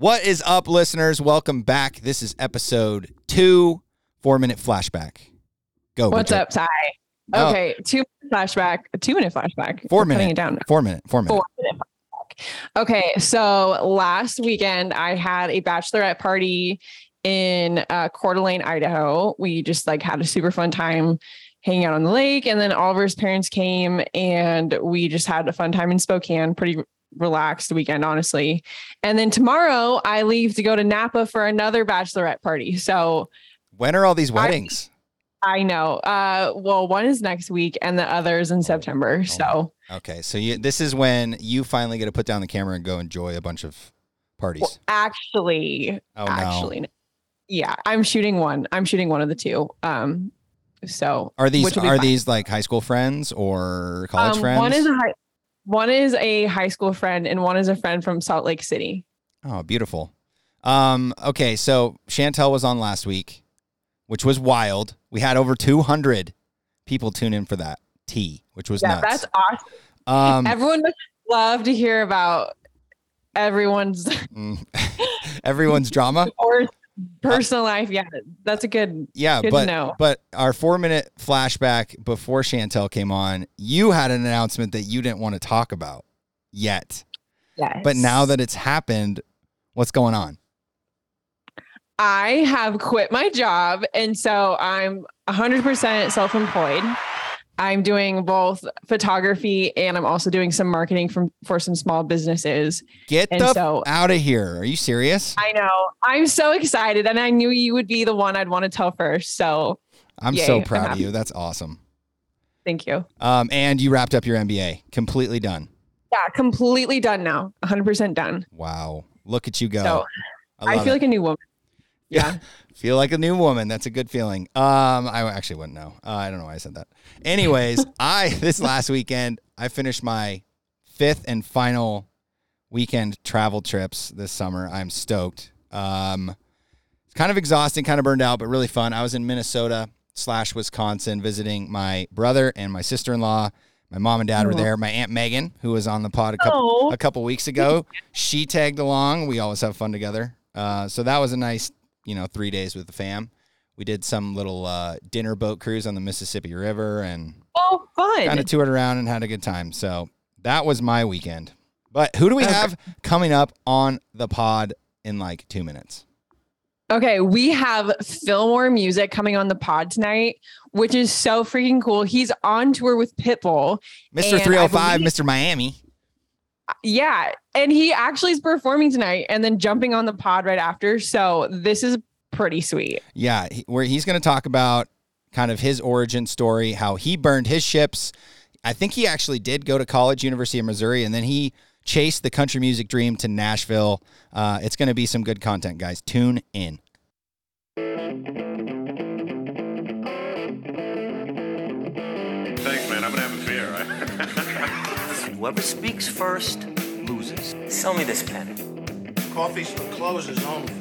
What is up, listeners? Welcome back. This is episode two, four minute flashback. Go. What's Bridget. up, Ty? Oh. Okay, two minute flashback, two minute flashback. Four We're cutting minute. it down. Four minute. Four minute. Four minute flashback. Okay, so last weekend I had a bachelorette party in uh, Coeur d'Alene, Idaho. We just like had a super fun time hanging out on the lake, and then Oliver's parents came, and we just had a fun time in Spokane. Pretty relaxed weekend, honestly. And then tomorrow I leave to go to Napa for another bachelorette party. So When are all these weddings? I know. Uh, well, one is next week, and the other is in September. So, okay, so you, this is when you finally get to put down the camera and go enjoy a bunch of parties. well, actually, oh no. actually, yeah, I'm shooting one. I'm shooting one of the two. Um, so Are these which will be are fun. these like high school friends or college um, friends? One is a high, one is a high school friend, and one is a friend from Salt Lake City. Oh, beautiful. Um, okay, so Chantel was on last week, which was wild. We had over 200 people tune in for that tea, which was Yeah, nuts. that's awesome. um, Everyone would love to hear about everyone's everyone's drama. or personal life. Yeah, that's a good. Yeah, Good but know. but our four minute flashback before Chantel came on, you had an announcement that you didn't want to talk about yet. Yes. But now that it's happened, what's going on? I have quit my job. And so I'm 100% self employed. I'm doing both photography and I'm also doing some marketing from for some small businesses. Get And the so- out of here. Are you serious? I know. I'm so excited and I knew you would be the one I'd want to tell first. So I'm Yay, so I'm proud of you. That's awesome. thank you. Um, and you wrapped up your MBA, completely done. Yeah, completely done now. 100% done. Wow, look at you go! So I, love feel it. like a new woman. Yeah. Feel like a new woman. That's a good feeling. Um, I actually wouldn't know. Uh, I don't know why I said that. Anyways, I this last weekend I finished my fifth and final weekend travel trips this summer. I'm stoked. Um, it's kind of exhausting, kind of burned out, but really fun. I was in Minnesota slash Wisconsin visiting my brother and my sister in law. My mom and dad were there. My aunt Megan, who was on the pod a couple Oh, a couple weeks ago. She tagged along. We always have fun together. Uh, so that was a nice, you know, three days with the fam. We did some little uh, dinner boat cruise on the Mississippi River and oh fun. kind of toured around and had a good time. So that was my weekend. But who do we Okay. have coming up on the pod in like two minutes? Okay, we have Filmore Music coming on the pod tonight, which is so freaking cool. He's on tour with Pitbull. Mr. 305, believe- Mr. Miami. Yeah, and he actually is performing tonight and then jumping on the pod right after. So this is pretty sweet. Yeah, he, where he's going to talk about kind of his origin story, how he burned his ships. I think he actually did go to college, University of Missouri, and then he chased the country music dream to Nashville. Uh, it's going to be some good content, guys. Tune in. Thanks, man. I'm have a beer. Whoever speaks first loses. Sell me this pen. Coffee's for closers only.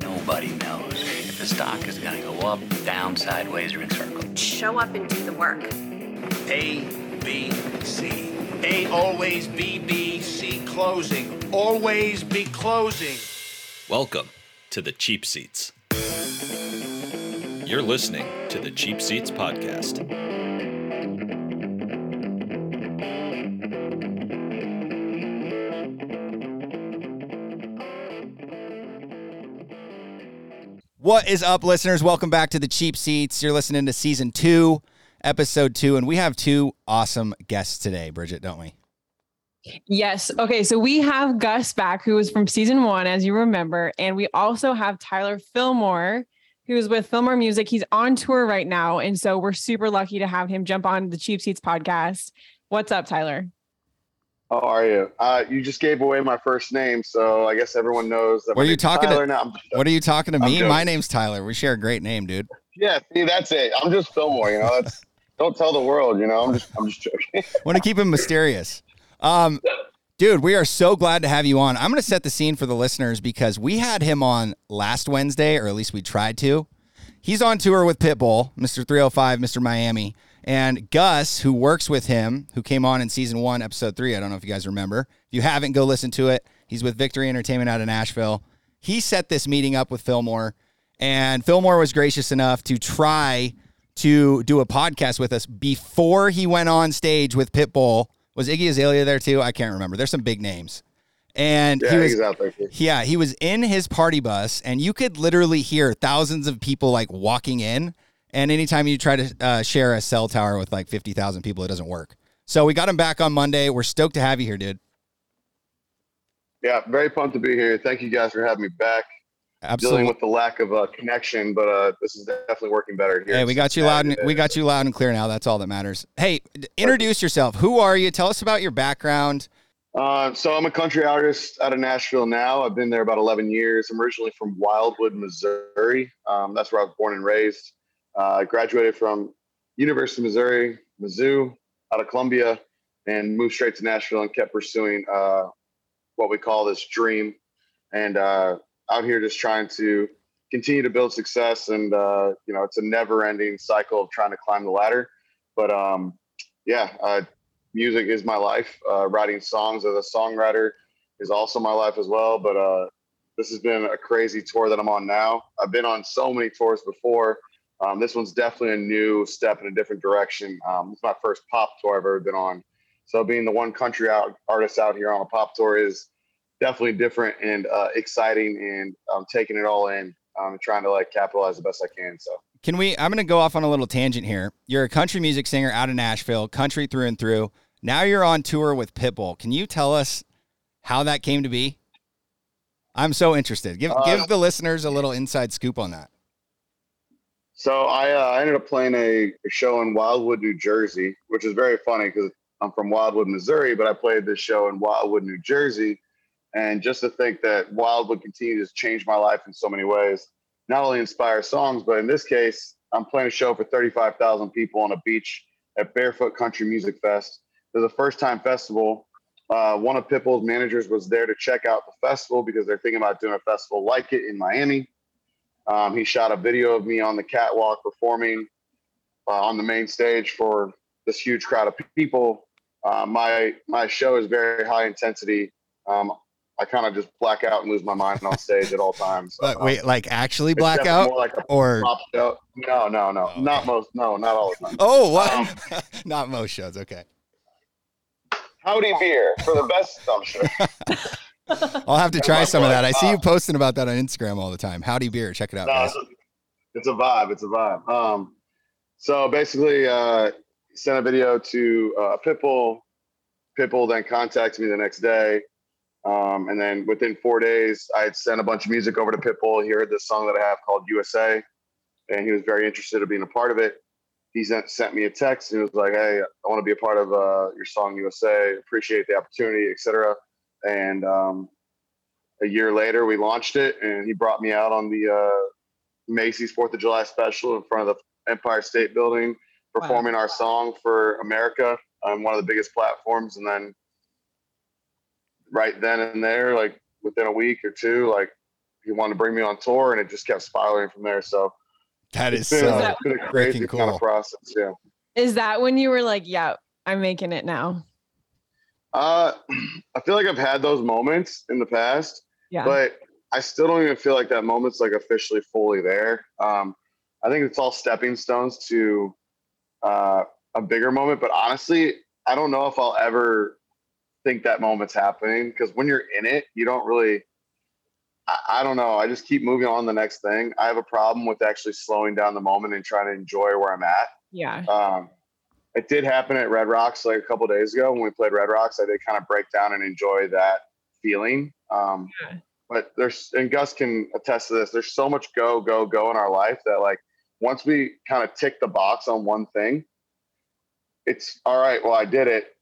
Nobody knows if the stock is going to go up, down, sideways, or in circles. show up and do the work. A, B, C. A always B, B, C. Closing. Always be closing. Welcome to the Cheap Seats. You're listening to the Cheap Seats Podcast. What is up, listeners? Welcome back to the Cheap Seats. You're listening to season two, episode two, and we have two awesome guests today, Bridget, don't we? Yes. Okay. So we have Gus back, who was from season one, as you remember. And we also have Tyler Filmore, who's with Filmore Music. He's on tour right now. And so we're super lucky to have him jump on the Cheap Seats podcast. What's up, Tyler? How are you? Uh, you just gave away my first name, so I guess everyone knows that. Were my you talking to- Tyler now. I'm What are you talking to me? My name's Tyler. We share a great name, dude. Yeah, see, that's it. I'm just Filmore. You know, that's don't tell the world. You know, I'm just I'm just joking. Want to keep him mysterious. Um, dude, we are so glad to have you on. I'm going to set the scene for the listeners because we had him on last Wednesday, or at least we tried to. He's on tour with Pitbull, Mr. 305, Mr. Miami, and Gus, who works with him, who came on in season one, episode three. I don't know if you guys remember. If you haven't, go listen to it. He's with Victory Entertainment out of Nashville. he set this meeting up with Filmore, and Filmore was gracious enough to try to do a podcast with us before he went on stage with Pitbull. Was Iggy Azalea there too? I can't remember. There's some big names. And Yeah, he was he's out there. Too. yeah, he was in his party bus, and you could literally hear thousands of people like walking in. And anytime you try to uh, share a cell tower with like fifty thousand people, it doesn't work. So we got him back on Monday. We're stoked to have you here, dude. Yeah, very pumped to be here. Thank you guys for having me back. Absolutely. Dealing with the lack of uh, connection, but uh, this is definitely working better here. Hey, we got you loud. And, we got you loud and clear now. That's all that matters. Hey, introduce yourself. Who are you? Tell us about your background. Uh, so I'm a country artist out of Nashville now. I've been there about 11 years. I'm originally from Wildwood, Missouri. Um, that's where I was born and raised. Uh, graduated from University of Missouri, Mizzou, out of Columbia, and moved straight to Nashville and kept pursuing uh, what we call this dream. And uh, out here, just trying to continue to build success. And uh, you know, it's a never-ending cycle of trying to climb the ladder. But um, yeah, uh, music is my life. Uh, writing songs as a songwriter is also my life as well. But this has been a crazy tour that I'm on now. I've been on so many tours before. Um, this one's definitely a new step in a different direction. Um, it's my first pop tour I've ever been on. So being the one country out artist out here on a pop tour is definitely different and uh, exciting, and I'm taking it all in. I'm trying to like capitalize the best I can. So. Can we? I'm going to go off on a little tangent here. You're a country music singer out of Nashville, country through and through. Now you're on tour with Pitbull. Can you tell us how that came to be? I'm so interested. Give Uh, give the listeners a little inside scoop on that. So I, uh, I ended up playing a, show in Wildwood, New Jersey, which is very funny because I'm from Wildwood, Missouri, but I played this show in Wildwood, New Jersey. And just to think that Wildwood continues to change my life in so many ways, not only inspire songs, but in this case, I'm playing a show for 35,000 people on a beach at Barefoot Country Music Fest. It was a first time festival. Uh, one of Pitbull's managers was there to check out the festival because they're thinking about doing a festival like it in Miami. Um, he shot a video of me on the catwalk performing uh, on the main stage for this huge crowd of people. Uh, my my show is very high intensity. Um, I kind of just black out and lose my mind on stage at all times. But wait, like actually definitely blackout like or. No, no, no, Oh, not okay. most. No, not all the time. oh what? Um, Not most shows. Okay, Howdy beer for the best. I'm sure. I'll have to try some of that. I see you Uh, posting about that on Instagram all the time. Howdy beer, check it out, No, it's, a, it's a vibe. It's a vibe. Um, so basically, uh, sent a video to uh, Pitbull. Pitbull then contacted me the next day. Um, and then within four days, I had sent a bunch of music over to Pitbull. He heard this song that I have called USA, and he was very interested in being a part of it. He sent, sent me a text and he was like, "Hey, I want to be a part of uh, your song USA. Appreciate the opportunity, etc." And um, a year later, we launched it, and he brought me out on the uh, Macy's Fourth of July special in front of the Empire State Building, performing our song for America on one of the biggest platforms. And then right then and there, like within a week or two, like he wanted to bring me on tour, and it just kept spiraling from there. So That is it's been, so it's been a crazy freaking kind cool. of process. Yeah. Is that when you were like, yeah, I'm making it now? Uh, I feel like I've had those moments in the past. Yeah. but I still don't even feel like that moment's like officially fully there. Um, I think it's all stepping stones to uh, a bigger moment. But honestly, I don't know if I'll ever think that moment's happening because when you're in it, you don't really. I, I don't know. I just keep moving on the next thing. I have a problem with actually slowing down the moment and trying to enjoy where I'm at. yeah. Um, it did happen at Red Rocks like a couple days ago when we played Red Rocks. I did kind of break down and enjoy that feeling. Um, Yeah. But there's and Gus can attest to this. There's so much go go go in our life that like once we kind of tick the box on one thing, it's all right. Well, I did it,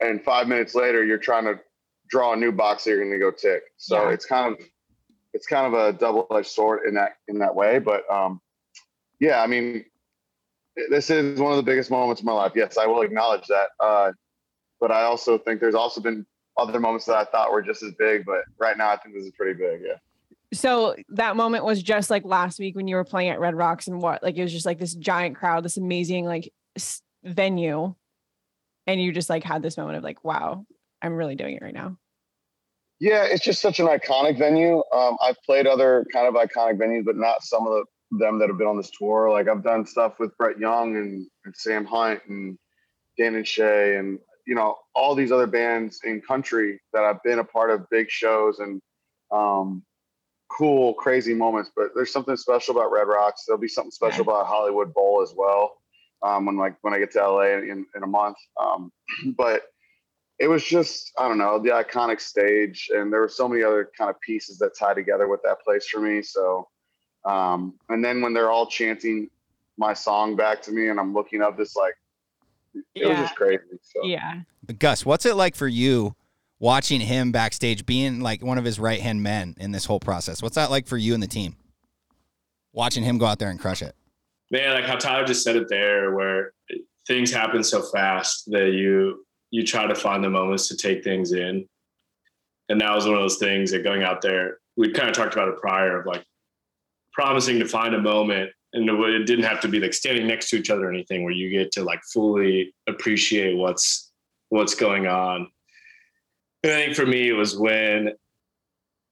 and five minutes later, you're trying to draw a new box that you're going to go tick. So Yeah. it's kind of it's kind of a double edged sword in that in that way. But um, yeah, I mean, this is one of the biggest moments of my life. Yes, I will acknowledge that. Uh, but I also think there's also been other moments that I thought were just as big. But right now, I think this is pretty big. Yeah. So that moment was just like last week when you were playing at Red Rocks and what? Like it was just like this giant crowd, this amazing like s- venue. And you just like had this moment of like, wow, I'm really doing it right now. Yeah, it's just such an iconic venue. Um, I've played other kind of iconic venues, but not some of the, them that have been on this tour. Like I've done stuff with Brett Young and, and Sam Hunt and Dan and Shay and you know all these other bands in country that I've been a part of big shows and um, cool, crazy moments. But there's something special about Red Rocks. There'll be something special about Hollywood Bowl as well. Um, when like when I get to LA in, in a month. Um, but it was just I don't know the iconic stage, and there were so many other kind of pieces that tie together with that place for me. So, um, and then when they're all chanting my song back to me, and I'm looking up this like, it was just crazy. So. Yeah. But Gus, what's it like for you watching him backstage, being like one of his right hand men in this whole process? What's that like for you and the team? Watching him go out there and crush it. man, like how Tyler just said it there, where things happen so fast that you you try to find the moments to take things in, and that was one of those things that going out there, we kind of talked about it prior of like promising to find a moment, and it didn't have to be like standing next to each other or anything, where you get to like fully appreciate what's what's going on. And I think for me, it was when,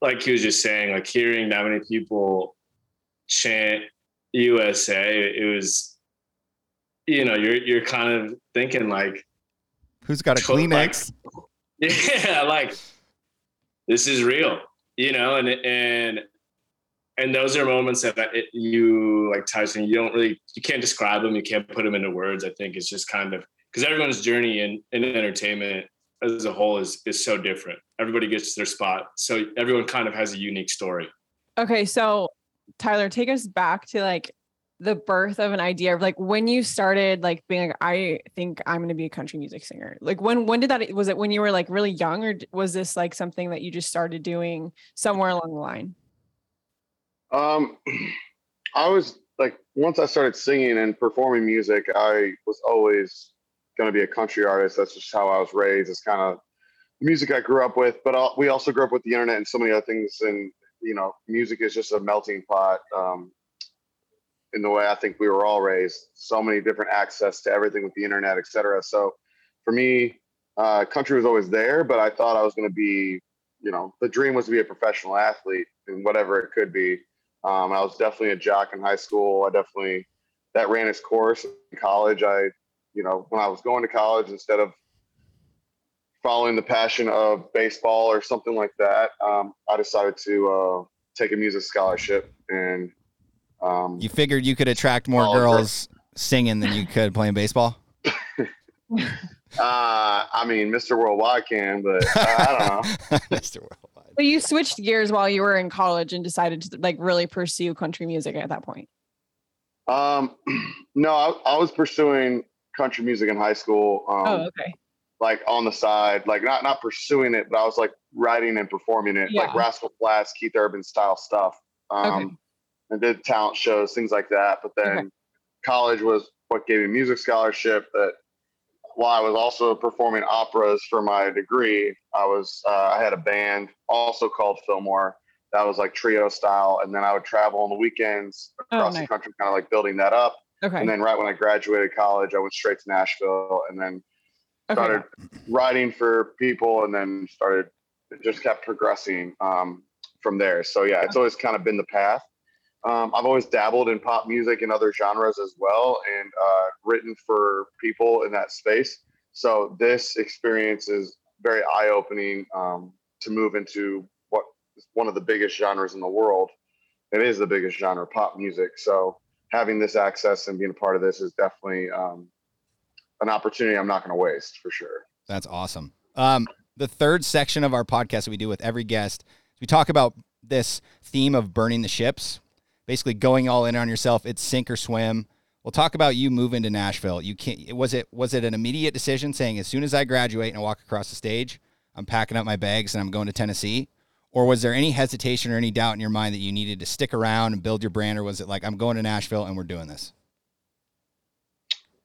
like he was just saying, like hearing that many people chant USA, it was, you know, you're you're kind of thinking like, Who's got a. Kleenex? yeah, like this is real, you know, and and and those are moments that it, you like Tyson, you don't really, you can't describe them, you can't put them into words. I think it's just kind of because everyone's journey in in entertainment as a whole is is so different. Everybody gets their spot, so everyone kind of has a unique story. Okay, so Tyler, take us back to like the birth of an idea of like when you started like being like I think I'm going to be a country music singer. Like when when did that was it when you were like really young or was this like something that you just started doing somewhere along the line? Um, I was like, once I started singing and performing music, I was always going to be a country artist. That's just how I was raised. It's kind of music I grew up with, but we also grew up with the internet and so many other things. And, you know, music is just a melting pot. Um, in the way I think we were all raised, so many different access to everything with the internet, et cetera. So for me, uh, country was always there, but I thought I was going to be, you know, the dream was to be a professional athlete and whatever it could be. Um, I was definitely a jock in high school. I definitely that ran its course in college. I, you know, when I was going to college, instead of following the passion of baseball or something like that, um, I decided to uh, take a music scholarship and. Um, You figured you could attract more girls singing than you could playing baseball? uh, I mean, Mr. Worldwide can, but uh, I don't know. Mr. Worldwide. So you switched gears while you were in college and decided to like really pursue country music at that point. Um, no, I, I was pursuing country music in high school. Um, oh, okay. like on the side, like not not pursuing it, but I was like writing and performing it, like Rascal Flatts, Keith Urban style stuff. Um, Okay. and did talent shows, things like that. But then Okay. college was what gave me music scholarship. That while I was also performing operas for my degree, I was uh, I had a band also called Filmore that was like trio style, and then I would travel on the weekends Oh, across the country, kind of like building that up. Okay. And then right when I graduated college, I went straight to Nashville, and then okay. started writing for people and then started just kept progressing um, from there so yeah it's always kind of been the path um, i've always dabbled in pop music and other genres as well and uh, written for people in that space so this experience is very eye-opening um, to move into what is one of the biggest genres in the world it is the biggest genre pop music so having this access and being a part of this is definitely um, an opportunity I'm not going to waste for sure. That's awesome. Um, the third section of our podcast that we do with every guest, we talk about this theme of burning the ships, basically going all in on yourself. It's sink or swim. We'll talk about you moving to Nashville. You can't. Was it was it an immediate decision saying as soon as I graduate and I walk across the stage, I'm packing up my bags and I'm going to Tennessee, or was there any hesitation or any doubt in your mind that you needed to stick around and build your brand, or was it like I'm going to Nashville and we're doing this?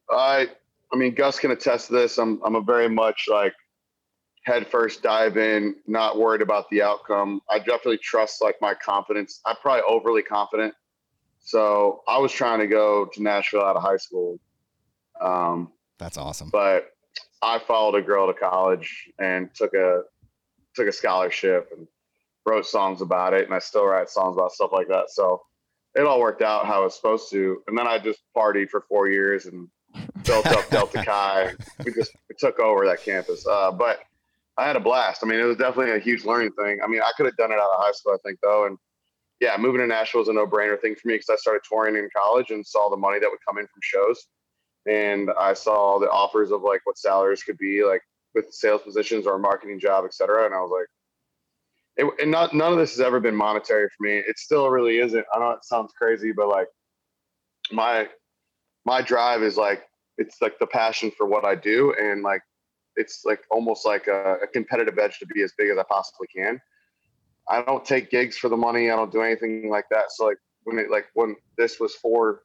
I, I mean, Gus can attest to this. I'm, I'm a very much like head first dive in, not worried about the outcome. I definitely trust like my confidence. I'm probably overly confident. So I was trying to go to Nashville out of high school. Um, That's awesome. but I followed a girl to college and took a took a scholarship and wrote songs about it, and I still write songs about stuff like that. So it all worked out how it's supposed to. And then I just partied for four years and built up Delta Chi. We just we took over that campus. Uh, but I had a blast. I mean, it was definitely a huge learning thing. I mean, I could have done it out of high school, I think, though. And yeah, moving to Nashville was a no-brainer thing for me because I started touring in college and saw the money that would come in from shows, and I saw the offers of like what salaries could be like with sales positions or a marketing job, et cetera. And I was like, it, and not none of this has ever been monetary for me. It still really isn't. I know it sounds crazy, but like my my drive is like it's like the passion for what I do, and like it's like almost like a, a competitive edge to be as big as I possibly can. I don't take gigs for the money. I don't do anything like that. So like when it like when this was for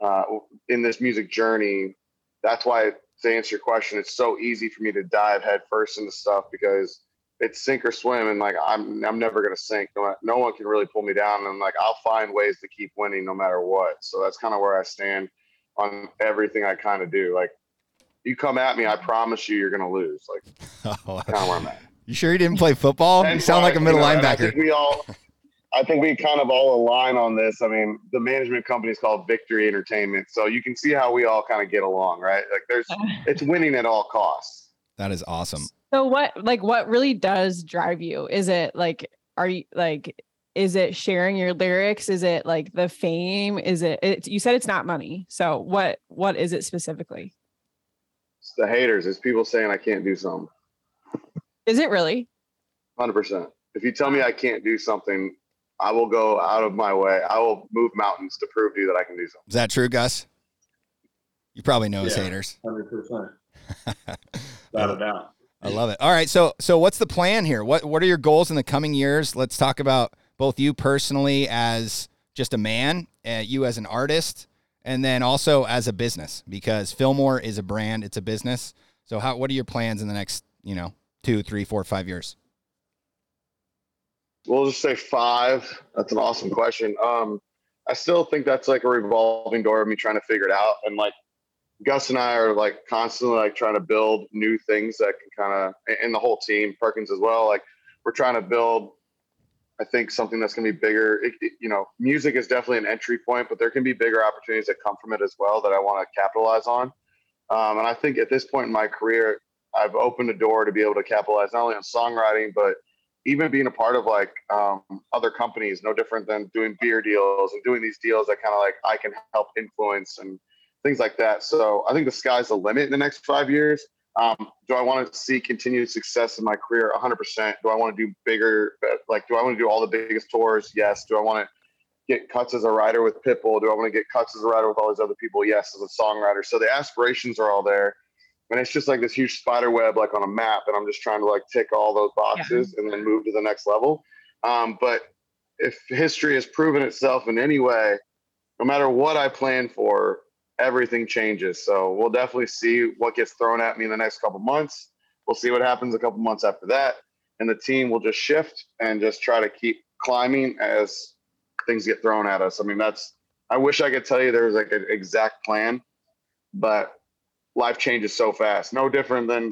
uh, in this music journey, that's why to answer your question, it's so easy for me to dive headfirst into stuff because it's sink or swim, and like I'm I'm never gonna sink. No, no one can really pull me down, and like I'll find ways to keep winning no matter what. So that's kind of where I stand on everything I kind of do. Like you come at me, I promise you, you're gonna lose. Like Oh, kind of where I'm at. you sure you didn't play football? You And sound like a you middle know, and I linebacker. think we all, I think we kind of all align on this. I mean, the management company is called Victory Entertainment, so you can see how we all kind of get along, right? Like, there's it's winning at all costs. That is awesome. So what like what really does drive you? Is it like are you like is it sharing your lyrics? Is it like the fame? Is it it's, you said it's not money. So what what is it specifically? It's the haters. It's people saying I can't do something. Is it really? Hundred percent. If you tell me I can't do something, I will go out of my way. I will move mountains to prove to you that I can do something. Is that true, Gus? You probably know his Yeah. haters. Hundred percent, without a doubt. I love it. All right, so so what's the plan here? What what are your goals in the coming years? Let's talk about both you personally as just a man, uh, you as an artist, and then also as a business because Filmore is a brand, it's a business. So how what are your plans in the next you know two, three, four, five years? We'll just say five. That's an awesome question. Um, I still think that's like a revolving door of me trying to figure it out. And like Gus and I are like constantly like trying to build new things that can kind of, and the whole team, Perkins as well. Like we're trying to build, I think something that's going to be bigger. It, it- you know, music is definitely an entry point, but there can be bigger opportunities that come from it as well that I want to capitalize on. Um, and I think at this point in my career, I've opened a door to be able to capitalize not only on songwriting, but even being a part of like um, other companies, no different than doing beer deals and doing these deals that kind of like I can help influence and things like that. So I think the sky's the limit in the next five years. Um, do I want to see continued success in my career? 100%. Do I want to do bigger? uh, Like, do I want to do all the biggest tours? Yes. Do I want to get cuts as a writer with Pitbull? Do I want to get cuts as a writer with all these other people? Yes, as a songwriter. So the aspirations are all there and it's just like this huge spider web like on a map and i'm just trying to like tick all those boxes and then move to the next level um, but if history has proven itself in any way no matter what i plan for everything changes so we'll definitely see what gets thrown at me in the next couple months we'll see what happens a couple months after that and the team will just shift and just try to keep climbing as things get thrown at us i mean that's i wish i could tell you there's like an exact plan but life changes so fast. No different than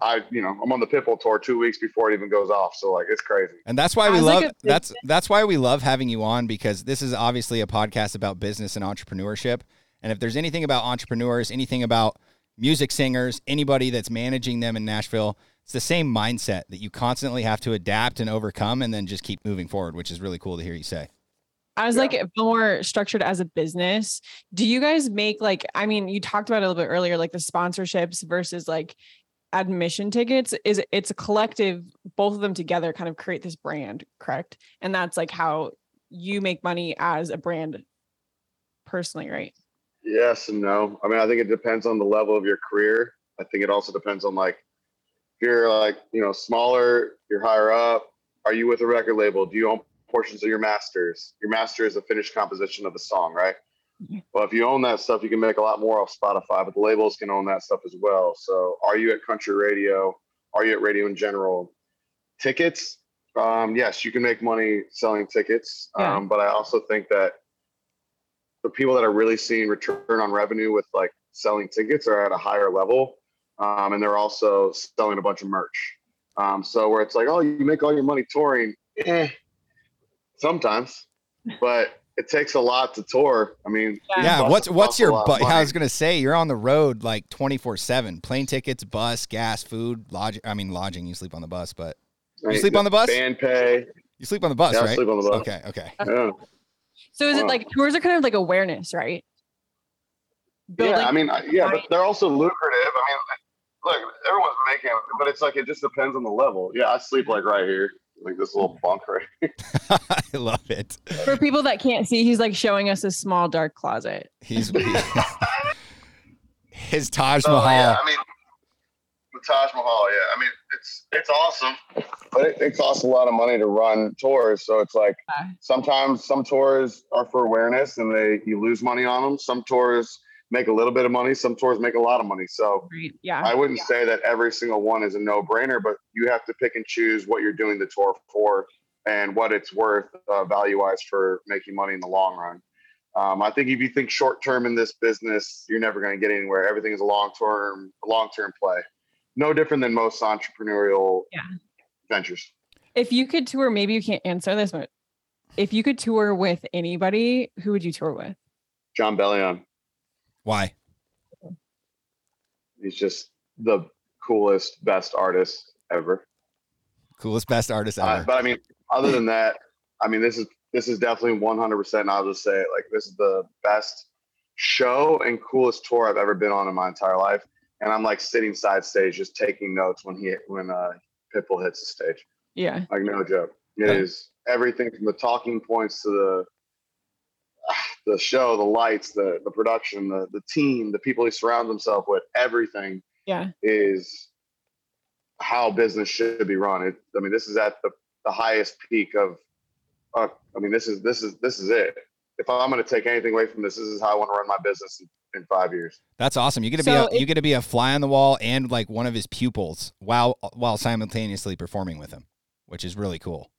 I, you know, I'm on the Pitbull tour two weeks before it even goes off. So like, it's crazy. And that's why we As, like, love a that's that's why we love having you on because this is obviously a podcast about business and entrepreneurship. And if there's anything about entrepreneurs, anything about music singers, anybody that's managing them in Nashville, it's the same mindset that you constantly have to adapt and overcome and then just keep moving forward, which is really cool to hear you say. As like more structured as a business, do you guys make like I mean, you talked about it a little bit earlier, like the sponsorships versus like admission tickets. Is it's a collective both of them together kind of create this brand correct? And that's like how you make money as a brand personally right Yes and no. I mean, I think it depends on the level of your career. I think it also depends on like, if you're like, you know, smaller, you're higher up. Are you with a record label? Do you own portions of your masters? Your master is a finished composition of the song, right? Well, if you own that stuff, you can make a lot more off Spotify, but the labels can own that stuff as well. So, are you at country radio? Are you at radio in general? Tickets, um, yes, you can make money selling tickets, Yeah. um, but I also think that the people that are really seeing return on revenue with like selling tickets are at a higher level, um, and they're also selling a bunch of merch. Um, so where it's like, oh, you make all your money touring, eh, sometimes, but it takes a lot to tour. I mean, Yeah. Yeah, costs- what's what's your lot but? I was gonna say you're on the road like 24 seven, plane tickets, bus, gas, food, lodging. I mean lodging. You sleep on the bus, but I mean, sleep on the bus? Band pay. you sleep on the bus, Yeah, I right? sleep on the bus. Okay, okay. Yeah. So is it like tours are kind of like awareness, right? yeah, I mean, yeah, but they're also lucrative. I mean, look, everyone's making, but it's like it just depends on the level. Yeah, I sleep like right here, like this little bunk right. here. I love it. for people that can't see, he's like showing us a small dark closet. He's his Taj oh, So, Mahal. yeah, I mean, the Taj Mahal. Yeah, I mean, it's it's awesome, but it, it costs a lot of money to run tours. So it's like sometimes some tours are for awareness and they you lose money on them. Some tours make a little bit of money. Some tours make a lot of money. So Right. Yeah. I wouldn't say that every single one is a no brainer, but you have to pick and choose what you're doing the tour for and what it's worth uh, value wise for making money in the long run. Um, I think if you think short term in this business, you're never going to get anywhere. Everything is a long term, long term play. No different than most entrepreneurial Yeah. ventures. if you could tour, maybe you can't answer this, but if you could tour with anybody, who would you tour with? Jon Bellion, Why? he's just the coolest, best artist ever. Coolest, best artist Uh, ever. but I mean, other than that, I mean, this is this is definitely 100. percent I'll just say like this is the best show and coolest tour I've ever been on in my entire life. And I'm like sitting side stage, just taking notes when he when uh, Pitbull hits the stage. Yeah. Like no joke, it is Yeah. everything from the talking points to the the show, the lights, the the production, the the team, the people he surrounds himself with, everything Yeah. is how business should be run. It, I mean, this is at the, the highest peak of, uh, I mean, this is, this is, this is it. If I'm going to take anything away from this, this is how I want to run my business in, in five years. That's awesome. You get to So be a, you get to be a fly on the wall and like one of his pupils while while simultaneously performing with him, which is really cool.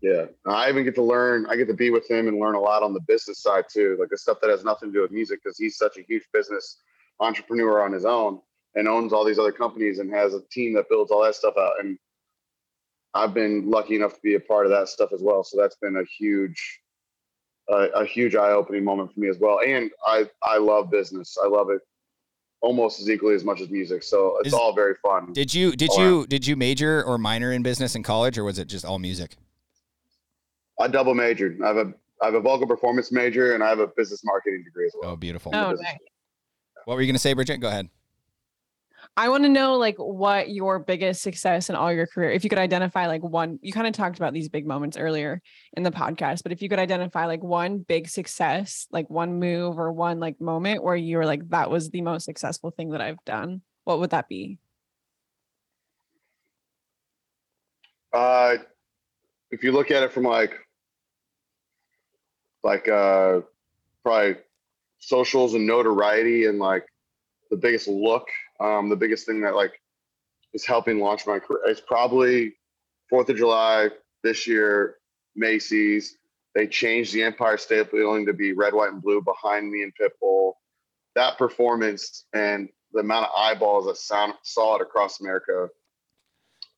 Yeah. I even get to learn, I get to be with him and learn a lot on the business side too, like the stuff that has nothing to do with music because he's such a huge business entrepreneur on his own and owns all these other companies and has a team that builds all that stuff out. And I've been lucky enough to be a part of that stuff as well. So that's been a huge, uh, a huge eye-opening moment for me as well. And I, I love business. I love it almost as equally as much as music. So it's Is- all very fun. Did you did you did you major or minor in business in college or was it just all music? I double majored. I have a, I have a vocal performance major and I have a business marketing degree as well. Oh, beautiful. Oh, business. nice. What were you gonna say, Bridget? Go ahead. I want to know like what your biggest success in all your career. If you could identify like one, you kind of talked about these big moments earlier in the podcast, but if you could identify like one big success, like one move or one like moment where you were like, that was the most successful thing that I've done, what would that be? Uh, if you look at it from like, like uh, probably socials and notoriety and like the biggest look, um, the biggest thing that like is helping launch my career. It's probably Fourth of July this year, Macy's. They changed the Empire State Building to be red, white, and blue behind me and Pitbull. That performance and the amount of eyeballs that sound, saw it across America.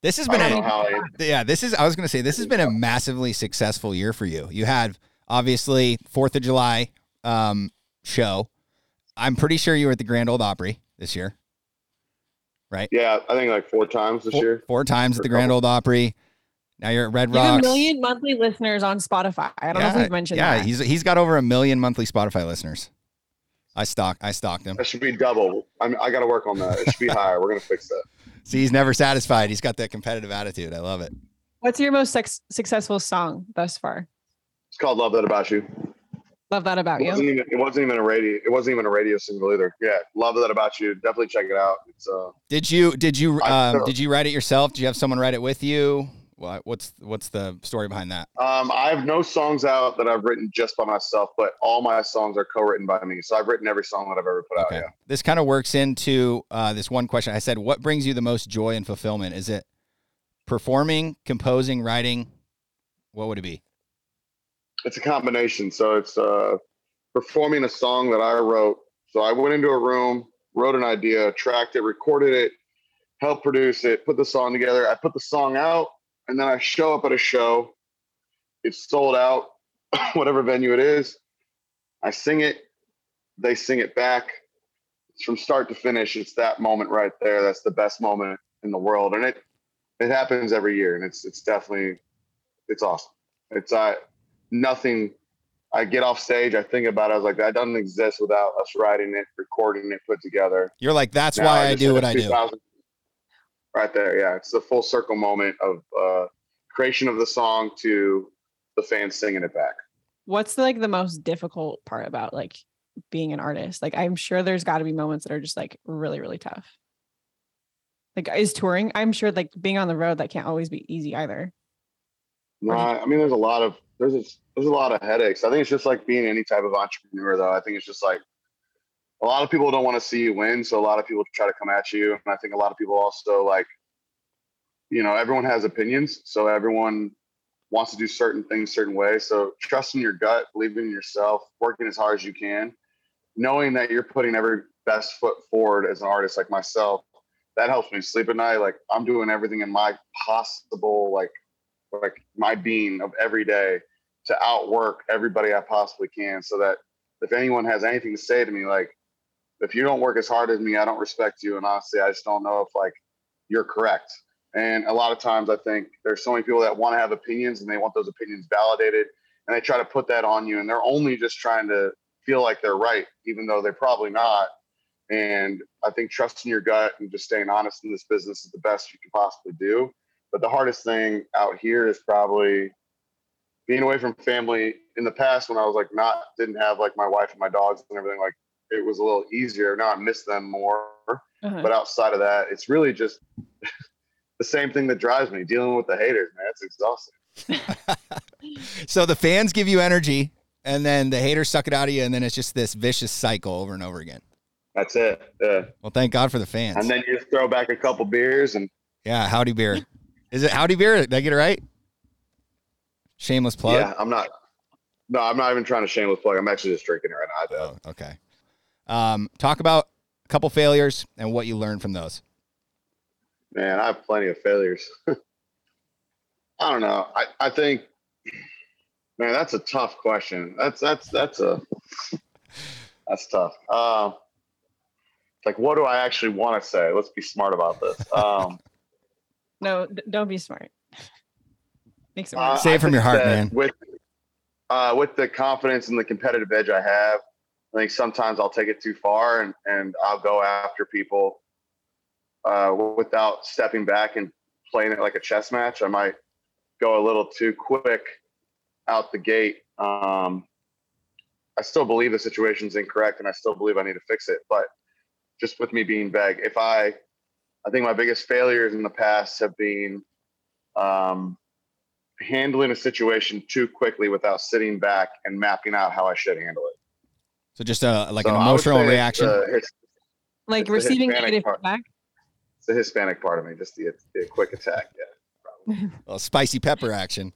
This has I been a it, yeah. This is I was gonna say this has been a massively successful year for you. You had obviously Fourth of July um, show. I'm pretty sure you were at the Grand Ole Opry this year, right? Yeah, I think like four times this Four, year. four times at the Grand couple. Old Opry. Now you're at Red You have a Rocks. million monthly listeners on Spotify. I don't know if we've mentioned yeah, that. he's he's got over a million monthly Spotify listeners. I stalk I stocked him. That should be double. I'm, I got to work on that. It should be higher. We're gonna fix that. See, he's never satisfied. He's got that competitive attitude. I love it. What's your most sex- successful song thus far? It's called "Love That About You." Love that about It wasn't you. even. It wasn't even a radio. It wasn't even a radio single either. Yeah, "Love That About You." Definitely check it out. It's uh. Did you did you I- um, did you write it yourself? Did you have someone write it with you? What, what's what's the story behind that? Um, I have no songs out that I've written just by myself, but all my songs are co-written by me. So I've written every song that I've ever put out. Yeah. This kind of works into uh, this one question. I said, what brings you the most joy and fulfillment? Is it performing, composing, writing? What would it be? It's a combination. So it's uh, performing a song that I wrote. So I went into a room, wrote an idea, tracked it, recorded it, helped produce it, put the song together. I put the song out, and then I show up at a show. It's sold out, whatever venue it is. I sing it, they sing it back. It's from start to finish. It's that moment right there. That's the best moment in the world, and it it happens every year, and it's it's definitely it's awesome. It's uh nothing. I get off stage, I think about it. I was like, that doesn't exist without us writing it, recording it, put together. You're like, that's Now why I just do what I do. Right there, yeah. It's the full circle moment of uh, creation of the song to the fans singing it back. What's like the most difficult part about like being an artist? Like I'm sure there's got to be moments that are just like really really tough. Like is touring? I'm sure like being on the road that can't always be easy either. No, I mean, there's a lot of there's a, there's a lot of headaches. I think it's just like being any type of entrepreneur, though. I think it's just like a lot of people don't want to see you win, so a lot of people try to come at you, and I think a lot of people also like, you know, everyone has opinions, so everyone wants to do certain things certain ways. So trusting your gut, believing in yourself, working as hard as you can, knowing that you're putting every best foot forward as an artist like myself, that helps me sleep at night. Like I'm doing everything in my possible like like my being of every day to outwork everybody I possibly can so that if anyone has anything to say to me, like if you don't work as hard as me, I don't respect you. And honestly, I just don't know if like you're correct. And a lot of times I think there's so many people that want to have opinions and they want those opinions validated and they try to put that on you and they're only just trying to feel like they're right, even though they're probably not. And I think trusting your gut and just staying honest in this business is the best you can possibly do. But the hardest thing out here is probably being away from family. In the past, when I was like not didn't have like my wife and my dogs and everything, like it was a little easier. Now I miss them more. Uh-huh. But outside of that, it's really just the same thing that drives me dealing with the haters, man. It's exhausting. So the fans give you energy, and then the haters suck it out of you, and then it's just this vicious cycle over and over again. That's it. Yeah. Well, thank God for the fans. And then you just throw back a couple beers and yeah, howdy beer. Is it howdy beer? Did I get it right? Shameless plug. yeah, I'm not. No, I'm not even trying to shameless plug. I'm actually just drinking it right now. Oh, okay. Um, talk about a couple failures and what you learned from those. Man, I have plenty of failures. I don't know. I, I think, man, that's a tough question. That's that's that's a that's tough. Um, like, what do I actually want to say? Let's be smart about this. Um, No, d- don't be smart. Makes it uh. Say it from your heart, man. With uh, with the confidence and the competitive edge I have, I think sometimes I'll take it too far and and I'll go after people uh, without stepping back and playing it like a chess match. I might go a little too quick out the gate. Um, I still believe the situation's incorrect, and I still believe I need to fix it. But just with me being vague, if I, I think my biggest failures in the past have been um, handling a situation too quickly without sitting back and mapping out how I should handle it. So just a like So an emotional say it's reaction. it's, like it's receiving negative part. feedback. it's the Hispanic part of me, just the, the quick attack. Yeah, a spicy pepper action.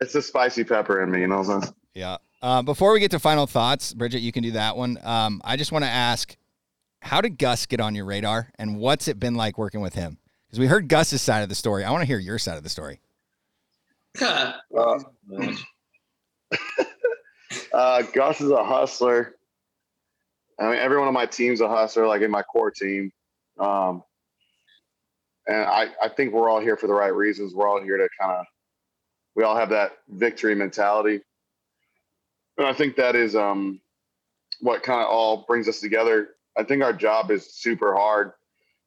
it's the spicy pepper in me. You know what I'm saying? Yeah. Uh, before we get to final thoughts, Bridget, you can do that one. Um, I just want to ask, how did Gus get on your radar, and what's it been like working with him? Because we heard Gus's side of the story. I want to hear your side of the story. Uh, uh, Gus is a hustler. I mean, everyone on my team's a hustler, like in my core team. Um, and I, I think we're all here for the right reasons. We're all here to kind of, we all have that victory mentality. And I think that is um, what kind of all brings us together. I think our job is super hard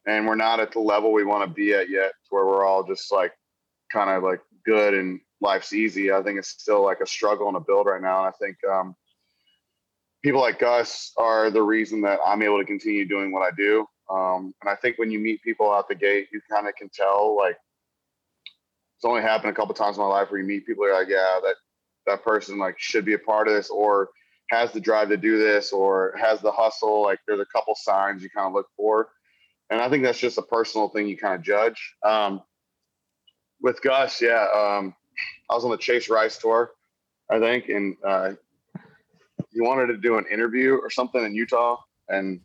and we're not at the level we want to be at yet, where we're all just like kind of like good and life's easy. I think it's still like a struggle and a build right now. And I think um, people like us are the reason that I'm able to continue doing what I do. Um, and I think when you meet people out the gate, you kind of can tell like it's only happened a couple times in my life where you meet people are like, yeah, that that person like should be a part of this or has the drive to do this or has the hustle. Like there's a couple signs you kind of look for. And I think that's just a personal thing you kind of judge. Um, with Gus, yeah, um, I was on the Chase Rice tour, I think, and uh, he wanted to do an interview or something in Utah, and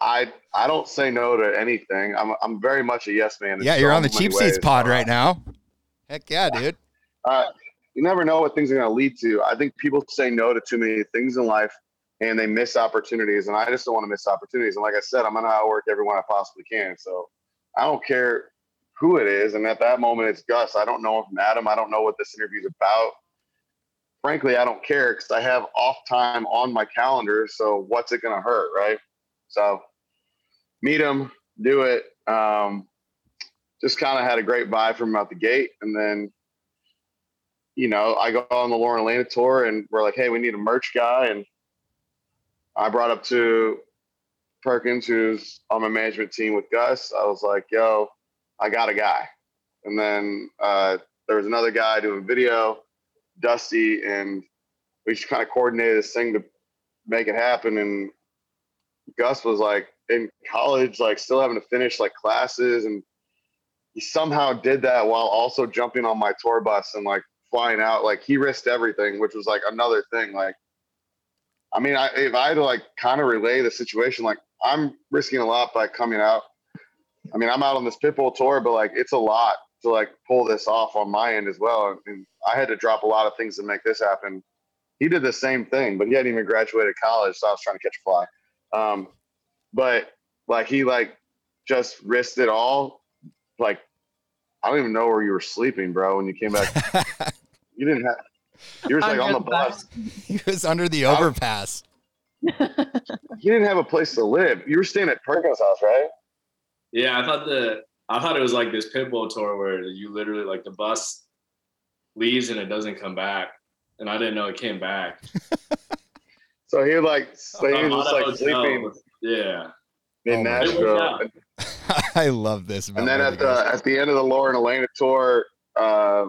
I I don't say no to anything. I'm I'm very much a yes man. Yeah, you're on the cheap seats pod right now. Heck yeah, dude. uh, you never know what things are going to lead to. I think people say no to too many things in life and they miss opportunities. And I just don't want to miss opportunities. And like I said, I'm going to outwork everyone I possibly can. So I don't care who it is. And at that moment, it's Gus. I don't know if Adam, I don't know what this interview is about. Frankly, I don't care because I have off time on my calendar. So what's it going to hurt? Right. So meet him, do it. Um, just kind of had a great vibe from out the gate. And then you know, I go on the Lauren Alaina tour and we're like, hey, we need a merch guy. And I brought up to Perkins, who's on my management team with Gus. I was like, yo, I got a guy. And then uh, there was another guy doing video, Dusty, and we just kind of coordinated this thing to make it happen. And Gus was like in college, like still having to finish like classes. And he somehow did that while also jumping on my tour bus and like flying out. Like he risked everything, which was like another thing. Like, I mean, I, if I had to like kind of relay the situation, like I'm risking a lot by coming out. I mean, I'm out on this Pitbull tour, but like it's a lot to like pull this off on my end as well. And I had to drop a lot of things to make this happen. He did the same thing, but he hadn't even graduated college, so I was trying to catch a fly. Um, but like he like just risked it all. Like I don't even know where you were sleeping, bro, when you came back. you didn't have. You were like on the the bus. he was under the overpass. You didn't have a place to live. You were staying at Perkins' house, right? Yeah, I thought the I thought it was like this Pitbull tour where you literally like the bus leaves and it doesn't come back, and I didn't know it came back. So he like so he was out just of like hotel. sleeping Yeah, in Oh Nashville. I love this. Man. And then at of you guys. the at the end of the Lauren Alaina tour, uh,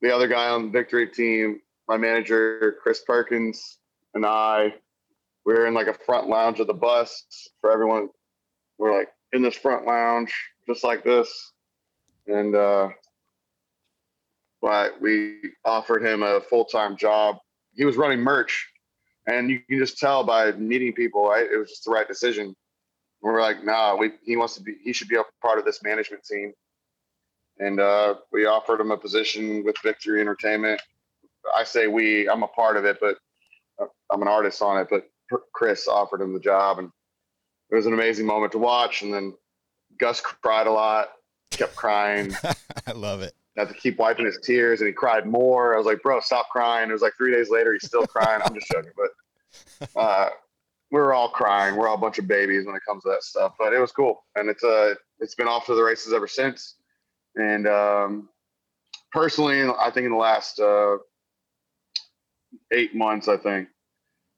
the other guy on the victory team, my manager Chris Perkins, and I, we were in like a front lounge of the bus for everyone. We're like in this front lounge, just like this, and uh, but we offered him a full time job. He was running merch, and you can just tell by meeting people, right? It was just the right decision. We're like, nah, we he wants to be he should be a part of this management team. And uh, we offered him a position with Victory Entertainment. I say we, I'm a part of it, but uh, I'm an artist on it. But Chris offered him the job, and it was an amazing moment to watch. And then Gus cried a lot, kept crying, I love it. I had to keep wiping his tears, and he cried more. I was like, bro, stop crying. It was like three days later, he's still crying. I'm just joking, but uh, we're all crying. We're all a bunch of babies when it comes to that stuff. But it was cool, and it's uh, it's been off to the races ever since. And um, personally, I think in the last uh, eight months, I think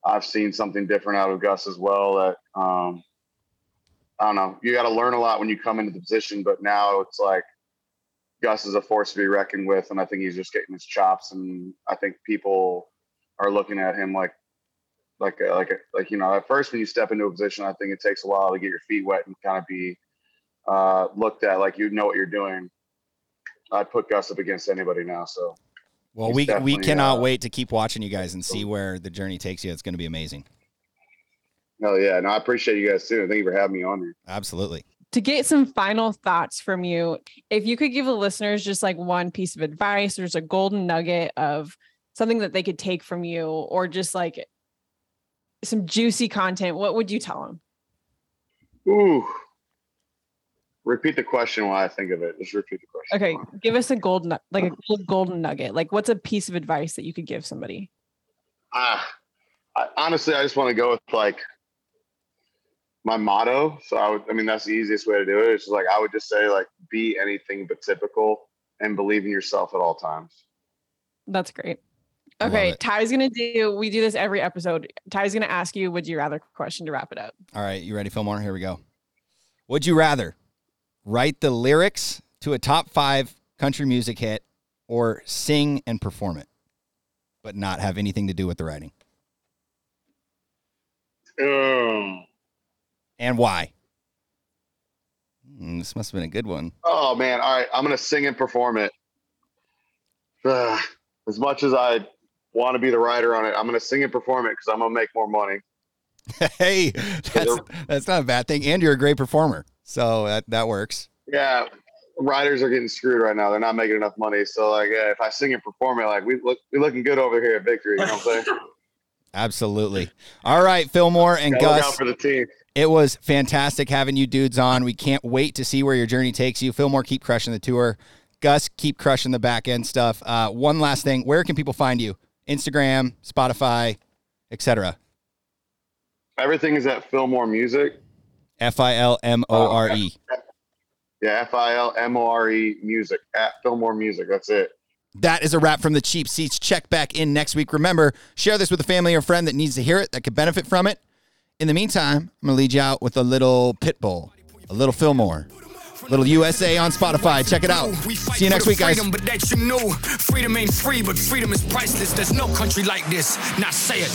I've seen something different out of Gus as well. That um, I don't know. You got to learn a lot when you come into the position, but now it's like Gus is a force to be reckoned with, and I think he's just getting his chops. And I think people are looking at him like, like, a, like, like you know, at first when you step into a position, I think it takes a while to get your feet wet and kind of be uh, looked at like you know what you're doing. I'd put Gus up against anybody now. So Well, we we cannot uh, wait to keep watching you guys and see where the journey takes you. It's going to be amazing. hell yeah, no, I appreciate you guys too. Thank you for having me on here. Absolutely. to get some final thoughts from you, if you could give the listeners just like one piece of advice, there's a golden nugget of something that they could take from you, or just like some juicy content, what would you tell them? Ooh. Repeat the question while I think of it. Just repeat the question. Okay, give us a golden, like a golden nugget. Like, what's a piece of advice that you could give somebody? Ah, I, honestly, I just want to go with like my motto. So I would, I mean, that's the easiest way to do it. It's just like I would just say like be anything but typical and believe in yourself at all times. That's great. Okay. Ty's gonna do. We do this every episode. Ty's gonna ask you, "Would you rather?" question to wrap it up. All right, you ready, Filmore? Here we go. Would you rather write the lyrics to a top five country music hit or sing and perform it, but not have anything to do with the writing? Um, And why? Mm, this must have been a good one. oh man! All right, I'm gonna sing and perform it. Ugh, as much as I want to be the writer on it, I'm gonna sing and perform it because I'm gonna make more money. hey, that's that's not a bad thing. And you're a great performer, so that that works. Yeah, writers are getting screwed right now. They're not making enough money. So like, yeah, if I sing and perform it, like we look we looking good over here at Victory. You know what I'm saying? Absolutely. All right, Filmore and Gotta look out Gus. for the team. It was fantastic having you dudes on. We can't wait to see where your journey takes you. Filmore, keep crushing the tour. Gus, keep crushing the back end stuff. Uh, one last thing: where can people find you? Instagram, Spotify, etc. Everything is at Filmore Music. F I L M O R E. Yeah, F I L M O R E Music at Filmore Music. That's it. That is a wrap from the cheap seats. Check back in next week. Remember, share this with a family or friend that needs to hear it, that could benefit from it. In the meantime, I'm gonna lead you out with a little Pitbull, a little Filmore, a little USA on Spotify. Check it out. See you next week, guys. Freedom, but that you know, freedom ain't free, but freedom is priceless. There's no country like this. Now say it.